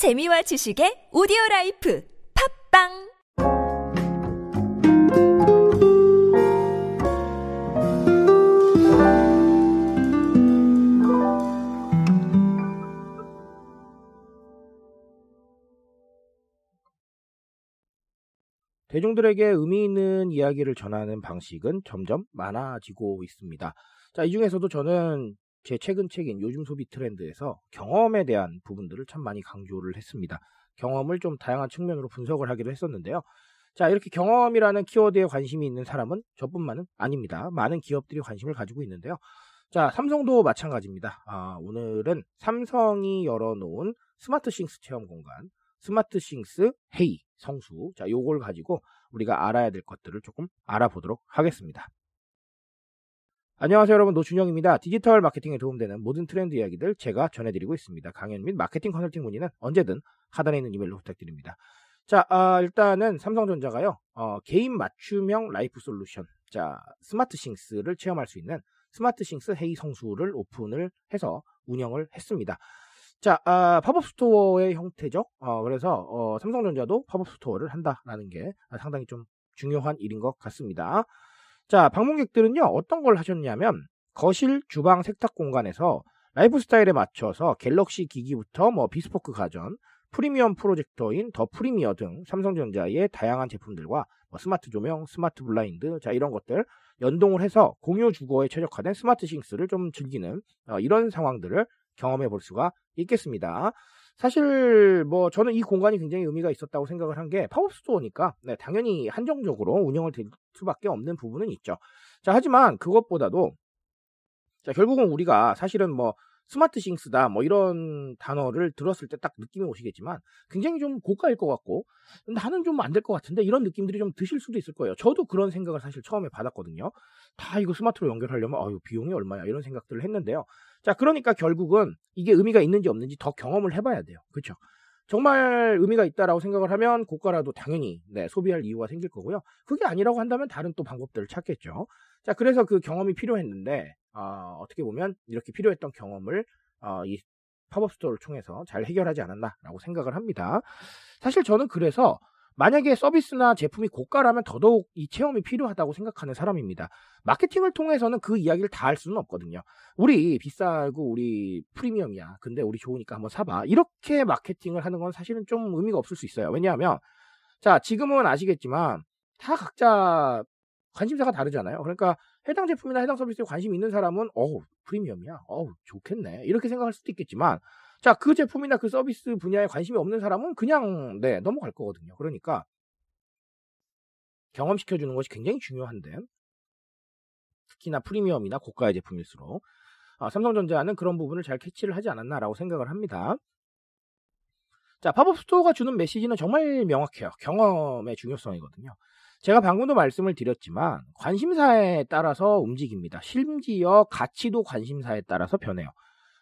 재미와 지식의 오디오 라이프 팝빵 대중들에게 의미 있는 이야기를 전하는 방식은 점점 많아지고 있습니다. 자, 이 중에서도 저는 제 최근 책인 요즘 소비 트렌드에서 경험에 대한 부분들을 참 많이 강조를 했습니다. 경험을 좀 다양한 측면으로 분석을 하기도 했었는데요. 자, 이렇게 경험이라는 키워드에 관심이 있는 사람은 저뿐만은 아닙니다. 많은 기업들이 관심을 가지고 있는데요. 자, 삼성도 마찬가지입니다. 아, 오늘은 삼성이 열어놓은 스마트싱스 체험 공간, 스마트싱스 헤이 성수. 자, 요걸 가지고 우리가 알아야 될 것들을 조금 알아보도록 하겠습니다. 안녕하세요 여러분 노준영입니다. 디지털 마케팅에 도움되는 모든 트렌드 이야기들 제가 전해드리고 있습니다. 강연 및 마케팅 컨설팅 문의는 언제든 하단에 있는 이메일로 부탁드립니다. 자 아, 일단은 삼성전자가요 어, 개인 맞춤형 life solution 자 스마트싱스를 체험할 수 있는 스마트싱스 헤이 성수를 오픈을 해서 운영을 했습니다. 자, 아, pop-up store의 형태죠. 어, 그래서 어, 삼성전자도 pop-up store를 한다라는 게 상당히 좀 중요한 일인 것 같습니다. 자, 방문객들은요, 어떤 걸 하셨냐면, 거실, 주방, 세탁 공간에서 라이프 스타일에 맞춰서 갤럭시 기기부터 뭐 비스포크 가전, 프리미엄 프로젝터인 더 프리미어 등 삼성전자의 다양한 제품들과 뭐 스마트 조명, 스마트 블라인드, 자, 이런 것들 연동을 해서 공유 주거에 최적화된 스마트 싱스를 좀 즐기는 어, 이런 상황들을 경험해 볼 수가 있겠습니다. 사실 뭐 저는 이 공간이 굉장히 의미가 있었다고 생각을 한 게 pop-up store니까 네, 당연히 한정적으로 운영을 될 수밖에 없는 부분은 있죠. 자 하지만 그것보다도 자 결국은 우리가 사실은 뭐 스마트 싱스다 뭐 이런 단어를 들었을 때 딱 느낌이 오시겠지만 굉장히 좀 고가일 것 같고 나는 좀 안 될 것 같은데 이런 느낌들이 좀 드실 수도 있을 거예요. 저도 그런 생각을 사실 처음에 받았거든요. 다 이거 smart로 연결하려면 아유 비용이 얼마야 이런 생각들을 했는데요. 자 그러니까 결국은 이게 의미가 있는지 없는지 더 경험을 해봐야 돼요. 그렇죠? 정말 의미가 있다라고 생각을 하면 고가라도 당연히 네, 소비할 이유가 생길 거고요. 그게 아니라고 한다면 다른 또 방법들을 찾겠죠. 자 그래서 그 경험이 필요했는데 어, 어떻게 보면 이렇게 필요했던 경험을 어, 이 pop-up store를 통해서 잘 해결하지 않았나라고 생각을 합니다. 사실 저는 그래서 만약에 서비스나 제품이 고가라면 더더욱 이 체험이 필요하다고 생각하는 사람입니다. 마케팅을 통해서는 그 이야기를 다 할 수는 없거든요. 우리 비싸고 우리 프리미엄이야. 근데 우리 좋으니까 한번 사봐. 이렇게 마케팅을 하는 건 사실은 좀 의미가 없을 수 있어요. 왜냐하면 자 지금은 아시겠지만 다 각자 관심사가 다르잖아요. 그러니까 해당 제품이나 해당 서비스에 관심 있는 사람은 어우 프리미엄이야. 어우 좋겠네. 이렇게 생각할 수도 있겠지만 자 그 제품이나 그 서비스 분야에 관심이 없는 사람은 그냥 네 넘어갈 거거든요. 그러니까 경험시켜 주는 것이 굉장히 중요한데 특히나 프리미엄이나 고가의 제품일수록 아, 삼성전자는 그런 부분을 잘 catch를 하지 않았나라고 생각을 합니다. 자, pop-up store가 주는 메시지는 정말 명확해요. 경험의 중요성이거든요. 제가 방금도 말씀을 드렸지만 관심사에 따라서 움직입니다. 심지어 가치도 관심사에 따라서 변해요.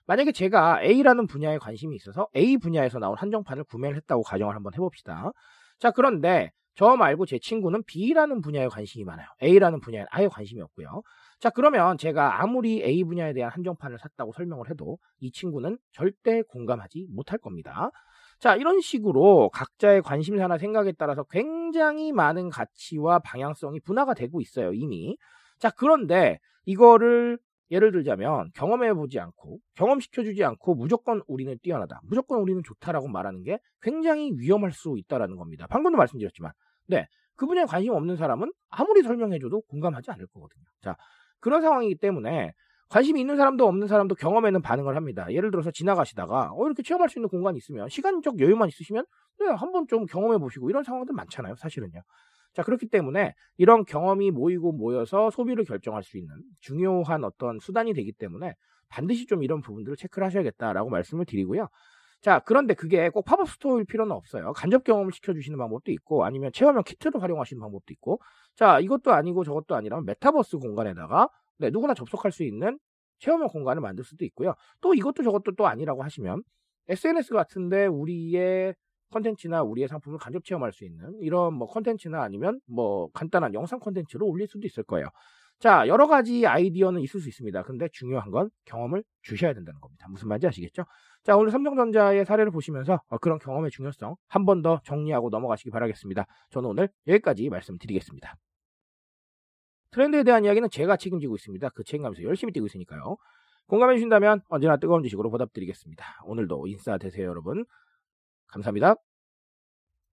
만약에 제가 A라는 분야에 관심이 있어서 A 분야에서 나온 한정판을 구매를 했다고 가정을 한번 해봅시다. 자, 그런데 저 말고 제 친구는 B라는 분야에 관심이 많아요. A라는 분야에 아예 관심이 없고요. 자, 그러면 제가 아무리 A 분야에 대한 한정판을 샀다고 설명을 해도 이 친구는 절대 공감하지 못할 겁니다. 자, 이런 식으로 각자의 관심사나 생각에 따라서 굉장히 많은 가치와 방향성이 분화가 되고 있어요, 이미. 자, 그런데 이거를 예를 들자면 경험해보지 않고 경험시켜주지 않고 무조건 우리는 뛰어나다, 무조건 우리는 좋다라고 말하는 게 굉장히 위험할 수 있다라는 겁니다. 방금도 말씀드렸지만, 네, 그 분야에 관심 없는 사람은 아무리 설명해줘도 공감하지 않을 거거든요. 자, 그런 상황이기 때문에 관심이 있는 사람도 없는 사람도 경험에는 반응을 합니다. 예를 들어서 지나가시다가 어 이렇게 체험할 수 있는 공간이 있으면 시간적 여유만 있으시면 네, 한번 좀 경험해 보시고 이런 상황들 많잖아요. 사실은요. 자, 그렇기 때문에 이런 경험이 모이고 모여서 소비를 결정할 수 있는 중요한 어떤 수단이 되기 때문에 반드시 좀 이런 부분들을 체크를 하셔야겠다라고 말씀을 드리고요. 자, 그런데 그게 꼭 팝업 스토어일 필요는 없어요. 간접 경험을 시켜주시는 방법도 있고, 아니면 체험형 키트를 활용하시는 방법도 있고, 자, 이것도 아니고 저것도 아니라면 메타버스 공간에다가 네, 누구나 접속할 수 있는 체험형 공간을 만들 수도 있고요. 또 이것도 저것도 또 아니라고 하시면 SNS 같은데 우리의 컨텐츠나 우리의 상품을 간접 체험할 수 있는 이런 뭐 컨텐츠나 아니면 뭐 간단한 영상 컨텐츠를 올릴 수도 있을 거예요. 자, 여러 가지 아이디어는 있을 수 있습니다. 근데 중요한 건 경험을 주셔야 된다는 겁니다. 무슨 말인지 아시겠죠? 자, 오늘 삼성전자의 사례를 보시면서 어, 그런 경험의 중요성 한 번 더 정리하고 넘어가시기 바라겠습니다. 저는 오늘 여기까지 말씀드리겠습니다. 트렌드에 대한 이야기는 제가 책임지고 있습니다. 그 책임감에서 열심히 뛰고 있으니까요. 공감해 주신다면 언제나 뜨거운 지식으로 보답드리겠습니다. 오늘도 인싸 되세요, 여러분. 감사합니다.